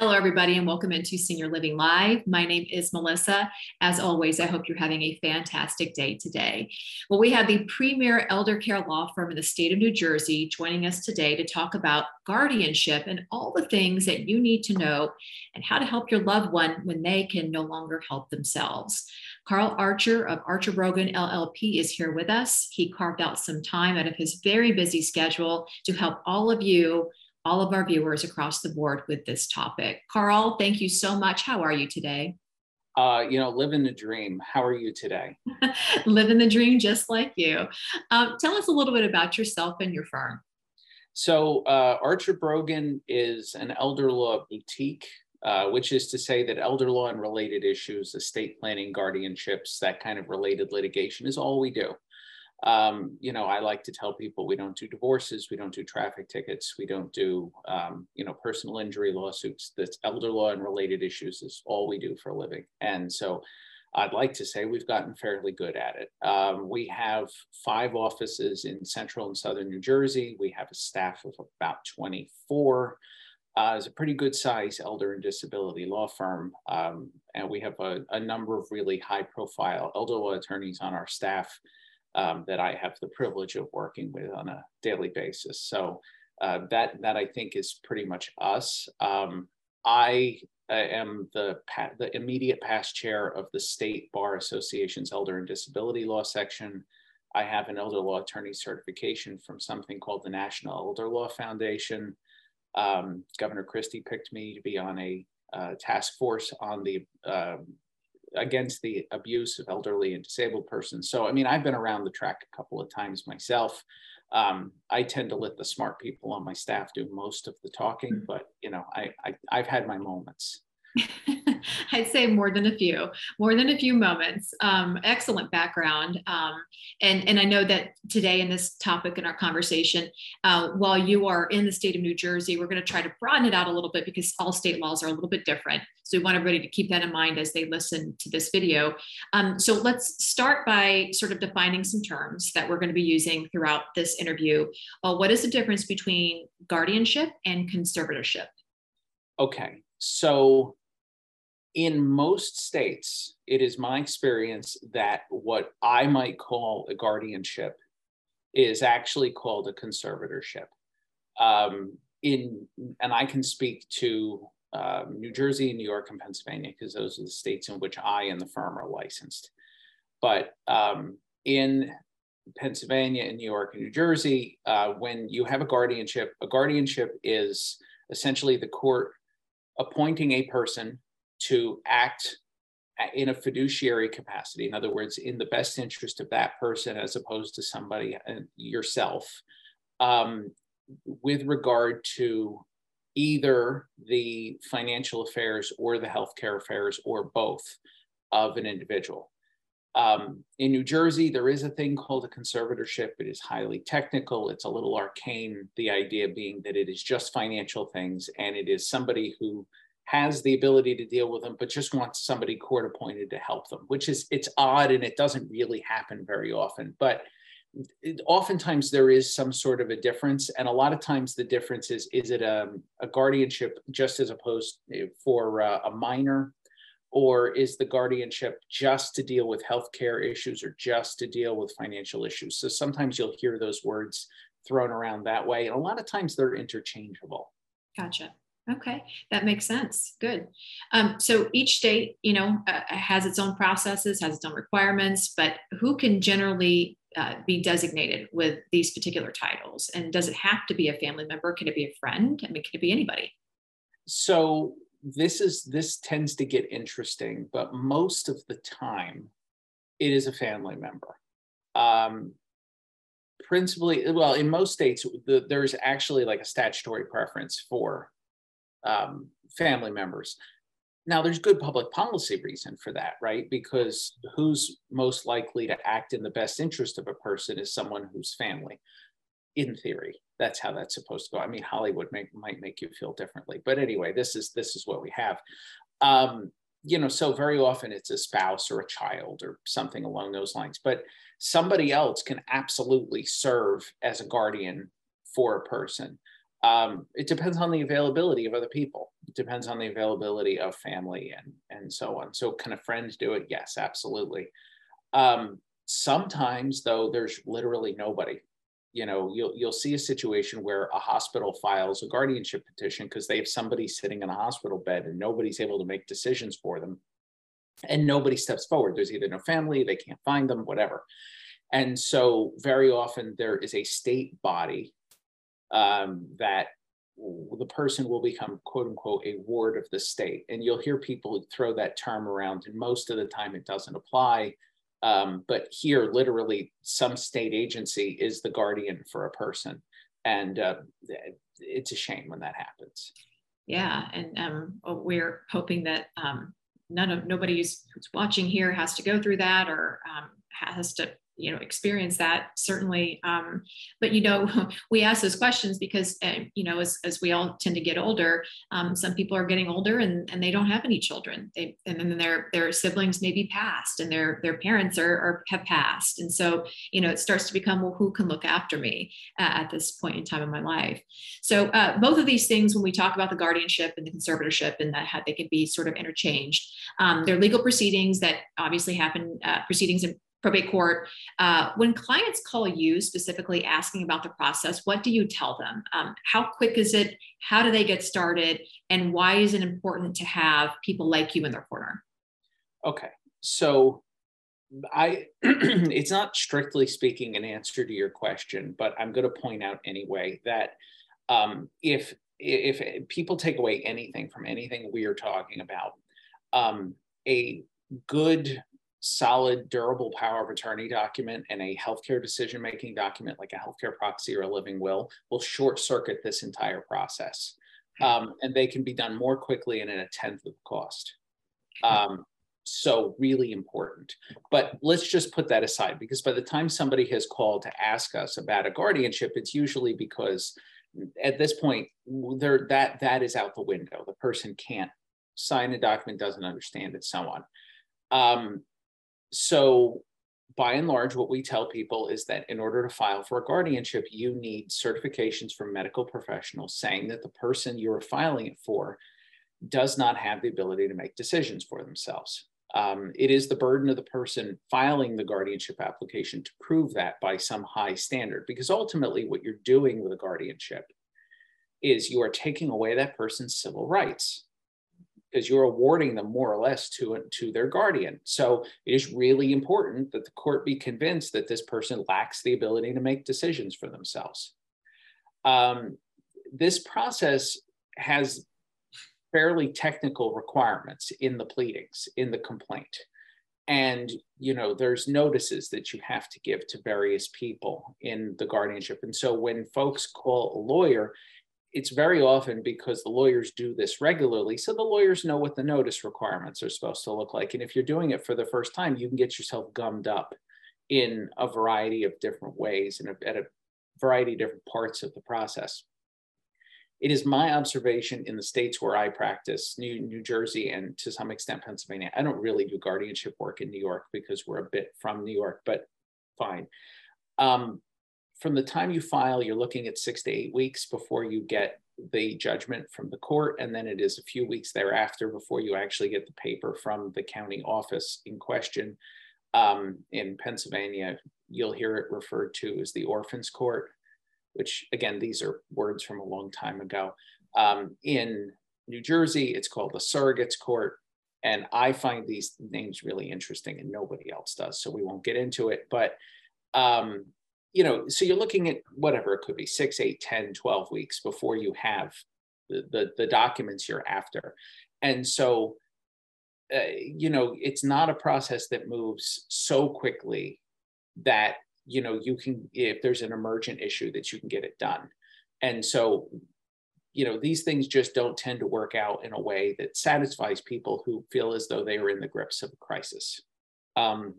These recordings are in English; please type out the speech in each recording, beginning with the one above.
Hello, everybody, and welcome into Senior Living Live. My name is Melissa. As always, I hope you're having a fantastic day today. Well, we have the premier elder care law firm in the state of New Jersey joining us today to talk about guardianship and all the things that you need to know and how to help your loved one when they can no longer help themselves. Carl Archer of Archer Brogan LLP is here with us. He carved out some time out of his very busy schedule to help all of you all of our viewers across the board with this topic. Carl, thank you so much. How are you today? Uh, you know, living the dream. How are you today? living the dream just like you. Um, tell us a little bit about yourself and your firm. So, uh, Archer Brogan is an elder law boutique, uh, which is to say that elder law and related issues, estate planning, guardianships, that kind of related litigation is all we do. Um, you know, I like to tell people we don't do divorces, we don't do traffic tickets, we don't do, um, you know, personal injury lawsuits. That's elder law and related issues is all we do for a living. And so I'd like to say we've gotten fairly good at it. Um, we have five offices in central and southern New Jersey. We have a staff of about 24. Uh, it's a pretty good size elder and disability law firm. Um, and we have a, a number of really high profile elder law attorneys on our staff um, that I have the privilege of working with on a daily basis. So uh, that that I think is pretty much us. Um, I am the the immediate past chair of the State Bar Association's Elder and Disability Law section. I have an elder law attorney certification from something called the National Elder Law Foundation. Um, Governor Christie picked me to be on a uh, task force on the um, against the abuse of elderly and disabled persons. So, I mean, I've been around the track a couple of times myself. Um, I tend to let the smart people on my staff do most of the talking, mm. but you know, I, I I've had my moments. I'd say more than a few, more than a few moments. Um, excellent background. Um, and, and I know that today in this topic in our conversation, uh, while you are in the state of New Jersey, we're going to try to broaden it out a little bit because all state laws are a little bit different. So we want everybody to keep that in mind as they listen to this video. Um, so let's start by sort of defining some terms that we're going to be using throughout this interview. Uh, what is the difference between guardianship and conservatorship? Okay, so in most states, it is my experience that what I might call a guardianship is actually called a conservatorship. Um, in and I can speak to um, New Jersey, New York, and Pennsylvania because those are the states in which I and the firm are licensed. But um, in Pennsylvania, and New York, and New Jersey, uh, when you have a guardianship, a guardianship is essentially the court appointing a person to act in a fiduciary capacity. In other words, in the best interest of that person as opposed to somebody uh, yourself, um, with regard to either the financial affairs or the healthcare affairs or both of an individual. Um, in New Jersey, there is a thing called a conservatorship. It is highly technical. It's a little arcane. The idea being that it is just financial things and it is somebody who has the ability to deal with them, but just wants somebody court appointed to help them, which is it's odd and it doesn't really happen very often. But it, oftentimes there is some sort of a difference, and a lot of times the difference is is it a, a guardianship just as opposed eh, for uh, a minor, or is the guardianship just to deal with healthcare issues or just to deal with financial issues? So sometimes you'll hear those words thrown around that way, and a lot of times they're interchangeable. Gotcha. Okay, that makes sense. Good. Um, so each state, you know, uh, has its own processes, has its own requirements, but who can generally uh, be designated with these particular titles? And does it have to be a family member? Can it be a friend? I mean, can it be anybody? So this is this tends to get interesting, but most of the time, it is a family member. Um, principally, well, in most states, the, there's actually like a statutory preference for um, family members. Now, there's good public policy reason for that, right? Because who's most likely to act in the best interest of a person is someone who's family, in theory. That's how that's supposed to go. I mean, Hollywood make, might make you feel differently, but anyway, this is this is what we have. Um, you know, so very often it's a spouse or a child or something along those lines. But somebody else can absolutely serve as a guardian for a person. Um, it depends on the availability of other people. It depends on the availability of family and and so on. So can a friend do it? Yes, absolutely. Um, sometimes though, there's literally nobody. You know, you'll you'll see a situation where a hospital files a guardianship petition because they have somebody sitting in a hospital bed and nobody's able to make decisions for them, and nobody steps forward. There's either no family, they can't find them, whatever. And so very often there is a state body um, that the person will become quote unquote a ward of the state. And you'll hear people throw that term around, and most of the time it doesn't apply. Um, but here, literally, some state agency is the guardian for a person. And uh, it's a shame when that happens. Yeah. And um, we're hoping that um, none of nobody who's watching here has to go through that or um, has to you know experience that certainly um, but you know we ask those questions because uh, you know as, as we all tend to get older um, some people are getting older and, and they don't have any children. They, and then their their siblings may be passed and their their parents are, are have passed. And so you know it starts to become well who can look after me uh, at this point in time in my life? So uh, both of these things when we talk about the guardianship and the conservatorship and that how they can be sort of interchanged um, they're legal proceedings that obviously happen uh, proceedings in probate court. Uh, when clients call you specifically asking about the process, what do you tell them? Um, how quick is it? How do they get started? And why is it important to have people like you in their corner? Okay. So I it's not strictly speaking an answer to your question, but I'm going to point out anyway that um, if if people take away anything from anything we are talking about, um, a good solid, durable power of attorney document and a healthcare decision making document like a healthcare proxy or a living will will short circuit this entire process. Um, and they can be done more quickly and at a tenth of the cost. Um, so, really important. But let's just put that aside because by the time somebody has called to ask us about a guardianship, it's usually because at this point, there that that is out the window. The person can't sign a document, doesn't understand it, so on. Um, so by and large, what we tell people is that in order to file for a guardianship, you need certifications from medical professionals saying that the person you're filing it for does not have the ability to make decisions for themselves. Um, it is the burden of the person filing the guardianship application to prove that by some high standard, because ultimately, what you're doing with a guardianship is you are taking away that person's civil rights because you're awarding them more or less to, to their guardian. So it is really important that the court be convinced that this person lacks the ability to make decisions for themselves. Um, this process has fairly technical requirements in the pleadings, in the complaint. And you know, there's notices that you have to give to various people in the guardianship. And so when folks call a lawyer, it's very often because the lawyers do this regularly. So the lawyers know what the notice requirements are supposed to look like. And if you're doing it for the first time, you can get yourself gummed up in a variety of different ways and at a variety of different parts of the process. It is my observation in the states where I practice, New, New Jersey and to some extent Pennsylvania. I don't really do guardianship work in New York because we're a bit from New York, but fine. Um, from the time you file, you're looking at six to eight weeks before you get the judgment from the court, and then it is a few weeks thereafter before you actually get the paper from the county office in question. Um, in Pennsylvania, you'll hear it referred to as the Orphans Court, which again, these are words from a long time ago. Um, in New Jersey, it's called the Surrogates Court. And I find these names really interesting and nobody else does. So we won't get into it. But um, you know, so you're looking at whatever it could be six, eight, 10, 12 weeks before you have the, the, the documents you're after. And so, uh, you know, it's not a process that moves so quickly that, you know, you can, if there's an emergent issue, that you can get it done. And so, you know, these things just don't tend to work out in a way that satisfies people who feel as though they are in the grips of a crisis. Um,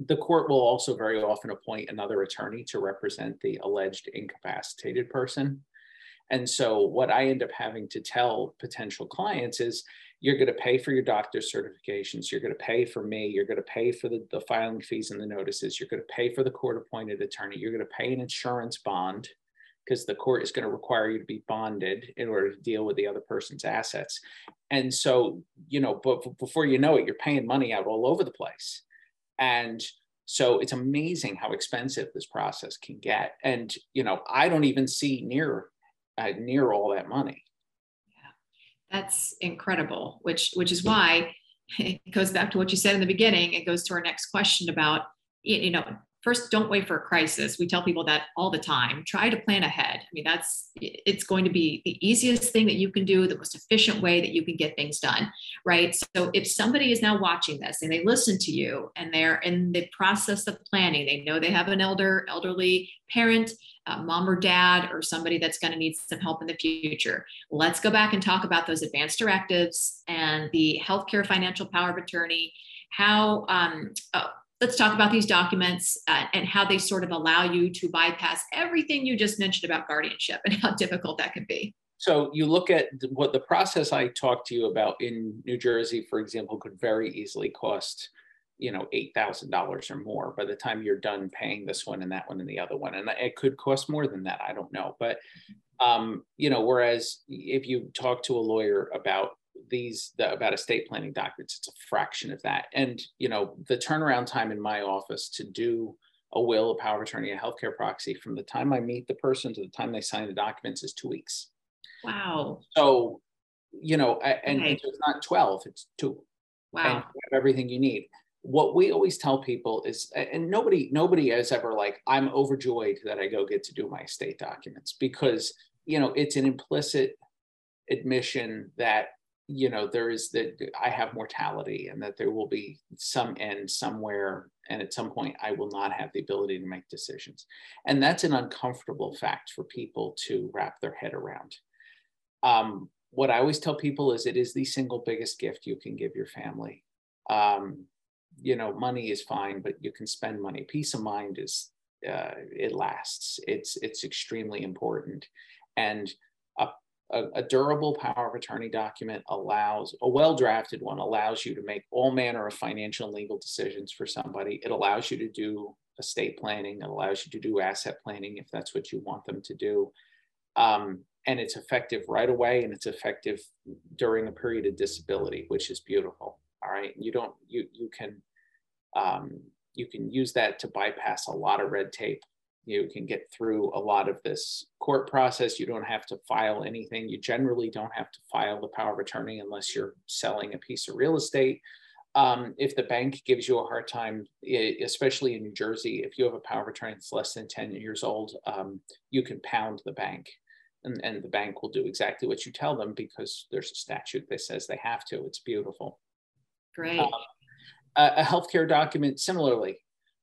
the court will also very often appoint another attorney to represent the alleged incapacitated person. And so, what I end up having to tell potential clients is you're going to pay for your doctor's certifications, you're going to pay for me, you're going to pay for the, the filing fees and the notices, you're going to pay for the court appointed attorney, you're going to pay an insurance bond because the court is going to require you to be bonded in order to deal with the other person's assets. And so, you know, but before you know it, you're paying money out all over the place. And so it's amazing how expensive this process can get. And, you know, I don't even see near uh, near all that money. Yeah, that's incredible, which which is why it goes back to what you said in the beginning. It goes to our next question about, you know, first don't wait for a crisis. We tell people that all the time. Try to plan ahead. I mean that's it's going to be the easiest thing that you can do the most efficient way that you can get things done right? So if somebody is now watching this and they listen to you and they're in the process of planning they know they have an elder elderly parent uh, mom or dad or somebody that's going to need some help in the future let's go back and talk about those advanced directives and the healthcare financial power of attorney. How um, oh, let's talk about these documents uh, and how they sort of allow you to bypass everything you just mentioned about guardianship and how difficult that can be. So you look at what the process I talked to you about in New Jersey, for example, could very easily cost, you know, eight thousand dollars or more by the time you're done paying this one and that one and the other one, and it could cost more than that. I don't know, but um, you know, whereas if you talk to a lawyer about these the, about estate planning documents it's a fraction of that. And you know the turnaround time in my office to do a will a power of attorney a healthcare proxy from the time i meet the person to the time they sign the documents is two weeks. Wow. So you know and okay. it's not 12 it's two. Wow. and you have everything you need. What we always tell people is and nobody nobody has ever like i'm overjoyed that i go get to do my estate documents because you know it's an implicit admission that you know there is that i have mortality and that there will be some end somewhere and at some point i will not have the ability to make decisions. And that's an uncomfortable fact for people to wrap their head around. Um, what i always tell people is it is the single biggest gift you can give your family. Um, you know money is fine but you can spend money. Peace of mind is uh, it lasts. It's it's extremely important. And a, a, durable power of attorney document allows a well drafted one allows you to make all manner of financial and legal decisions for somebody. It allows you to do estate planning. It allows you to do asset planning if that's what you want them to do. Um, and it's effective right away and it's effective during a period of disability which is beautiful. All right? You don't you you can um, you can use that to bypass a lot of red tape you can get through a lot of this court process. You don't have to file anything. You generally don't have to file the power of attorney unless you're selling a piece of real estate. Um, if the bank gives you a hard time, especially in New Jersey, if you have a power of attorney that's less than 10 years old, um, you can pound the bank and, and the bank will do exactly what you tell them because there's a statute that says they have to. It's beautiful. Great. Um, a, a healthcare document, similarly,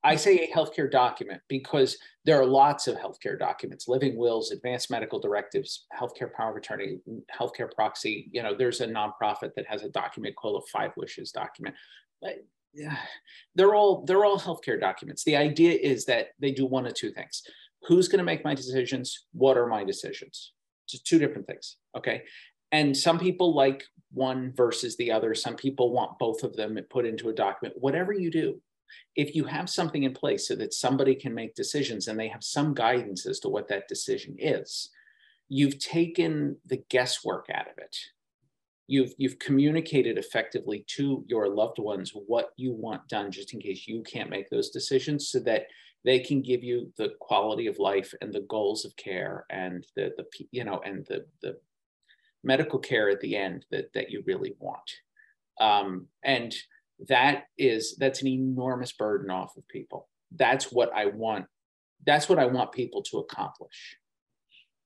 I say a healthcare document because there are lots of healthcare documents, living wills, advanced medical directives, healthcare power of attorney, healthcare proxy. You know, there's a nonprofit that has a document called a five wishes document. But yeah, they're all they're all healthcare documents. The idea is that they do one of two things. Who's going to make my decisions? What are my decisions? It's two different things. Okay. And some people like one versus the other. Some people want both of them put into a document. Whatever you do, if you have something in place so that somebody can make decisions and they have some guidance as to what that decision is, you've taken the guesswork out of it. You've, you've communicated effectively to your loved ones what you want done just in case you can't make those decisions so that they can give you the quality of life and the goals of care and the, the you know and the, the medical care at the end that, that you really want um, and that is that's an enormous burden off of people. That's what i want that's what i want people to accomplish.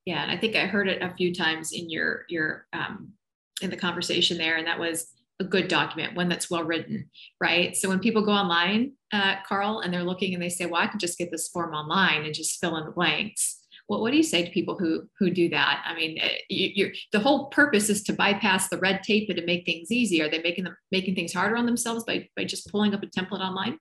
Yeah and i think i heard it a few times in your your um, in the conversation there and that was a good document one that's well written right? So when people go online uh, carl and they're looking and they say well i could just get this form online and just fill in the blanks what, what do you say to people who who do that? I mean, eh, you, the whole purpose is to bypass the red tape and to make things easy. Are they making them making things harder on themselves by by just pulling up a template online?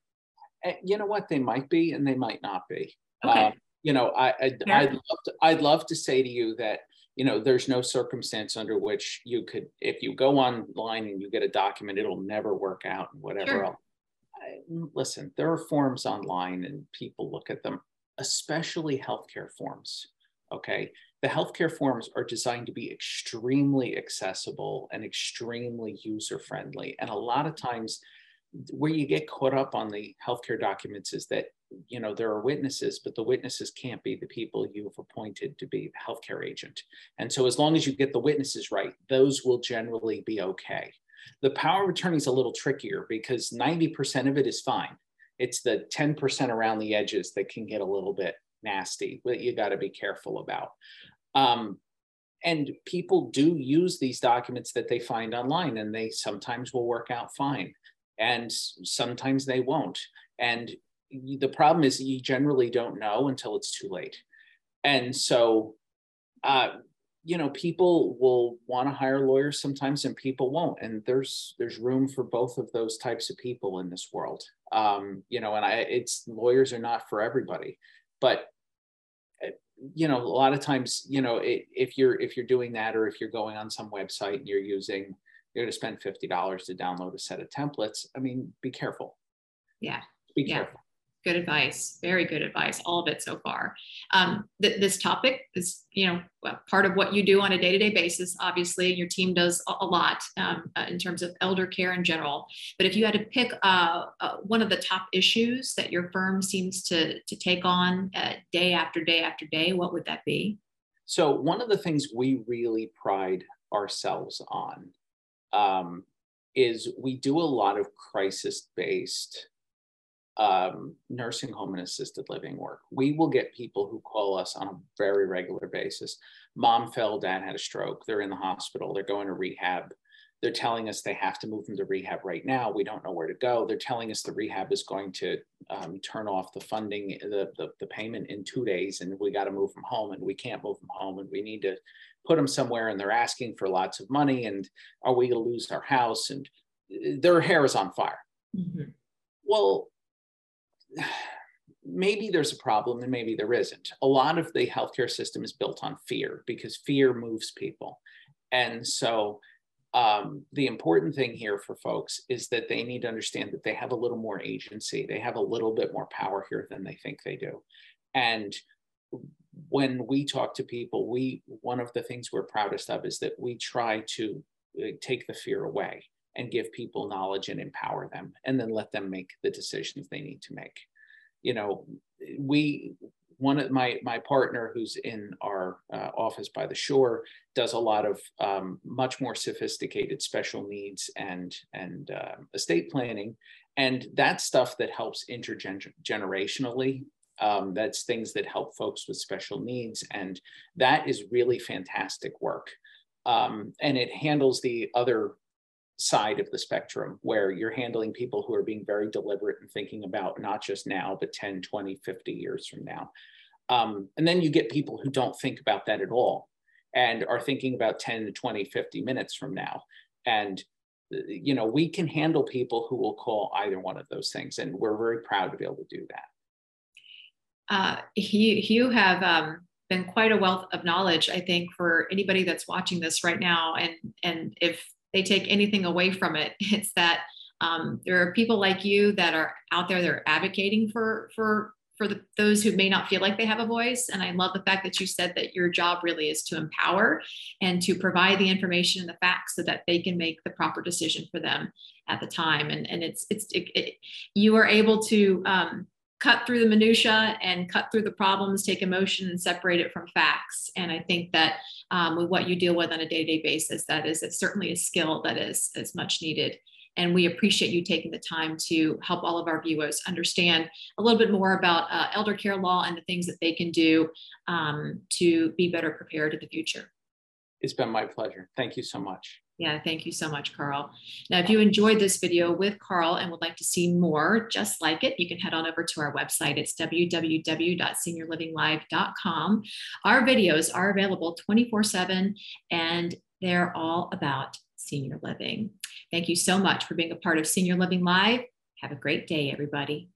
Eh, you know what? They might be, and they might not be. Okay. Um, you know, I, I would love to, I'd love to say to you that you know there's no circumstance under which you could if you go online and you get a document it'll never work out and whatever sure. else. I, listen there are forms online and people look at them especially healthcare forms. Okay. The healthcare forms are designed to be extremely accessible and extremely user friendly. And a lot of times, where you get caught up on the healthcare documents is that you know there are witnesses but the witnesses can't be the people you've appointed to be the healthcare agent and so as long as you get the witnesses right those will generally be okay the power of attorney is a little trickier because 90% of it is fine it's the 10% around the edges that can get a little bit nasty that you got to be careful about. Um, and people do use these documents that they find online and they sometimes will work out fine and sometimes they won't. And the problem is you generally don't know until it's too late. And so uh, you know people will want to hire lawyers sometimes and people won't and there's there's room for both of those types of people in this world. Um, you know and i it's lawyers are not for everybody but eh, you know a lot of times you know it, if you're if you're doing that or if you're going on some website and you're using you're going to spend $50 to download a set of templates i mean be careful. Yeah. Be yeah. careful good advice very good advice all of it so far. Um, th- this topic is you know part of what you do on a day-to-day basis obviously your team does a, lot um, uh, in terms of elder care in general. But if you had to pick uh, uh, one of the top issues that your firm seems to, to take on uh, day after day after day what would that be? So one of the things we really pride ourselves on um, is we do a lot of crisis based um, nursing home and assisted living work. We will get people who call us on a very regular basis. Mom fell, dad had a stroke, they're in the hospital, they're going to rehab. They're telling us they have to move them to rehab right now. We don't know where to go. They're telling us the rehab is going to um, turn off the funding, the, the, the payment in two days, and we got to move them home, and we can't move them home, and we need to put them somewhere, and they're asking for lots of money, and are we going to lose our house? And uh, their hair is on fire. Mm-hmm. Well, maybe there's a problem and maybe there isn't. A lot of the healthcare system is built on fear because fear moves people. And so um, the important thing here for folks is that they need to understand that they have a little more agency. They have a little bit more power here than they think they do. And when we talk to people, we one of the things we're proudest of is that we try to uh, take the fear away and give people knowledge and empower them and then let them make the decisions they need to make. You know we one of my my partner who's in our uh, office by the shore does a lot of um, much more sophisticated special needs and and uh, estate planning and that's stuff that helps intergenerationally um, that's things that help folks with special needs and that is really fantastic work. Um, and it handles the other side of the spectrum where you're handling people who are being very deliberate and thinking about not just now, but 10, 20, 50 years from now. Um, and then you get people who don't think about that at all and are thinking about 10 to 20, 50 minutes from now. And, you know, we can handle people who will call either one of those things. And we're very proud to be able to do that. Uh, you, you have um, been quite a wealth of knowledge, I think, for anybody that's watching this right now. And, and if they take anything away from it, it's that um, there are people like you that are out there that are advocating for for for the, those who may not feel like they have a voice. And I love the fact that you said that your job really is to empower and to provide the information and the facts so that they can make the proper decision for them at the time. And and it's it's it, it, you are able to um, cut through the minutia and cut through the problems, take emotion and separate it from facts. And I think that um, with what you deal with on a day-to-day basis, that is it's certainly a skill that is is much needed. And we appreciate you taking the time to help all of our viewers understand a little bit more about uh, elder care law and the things that they can do um, to be better prepared in the future. It's been my pleasure. Thank you so much. Yeah, thank you so much, Carl. Now, if you enjoyed this video with Carl and would like to see more just like it, you can head on over to our website. It's www.seniorlivinglive.com. Our videos are available 24 7 and they're all about senior living. Thank you so much for being a part of Senior Living Live. Have a great day, everybody.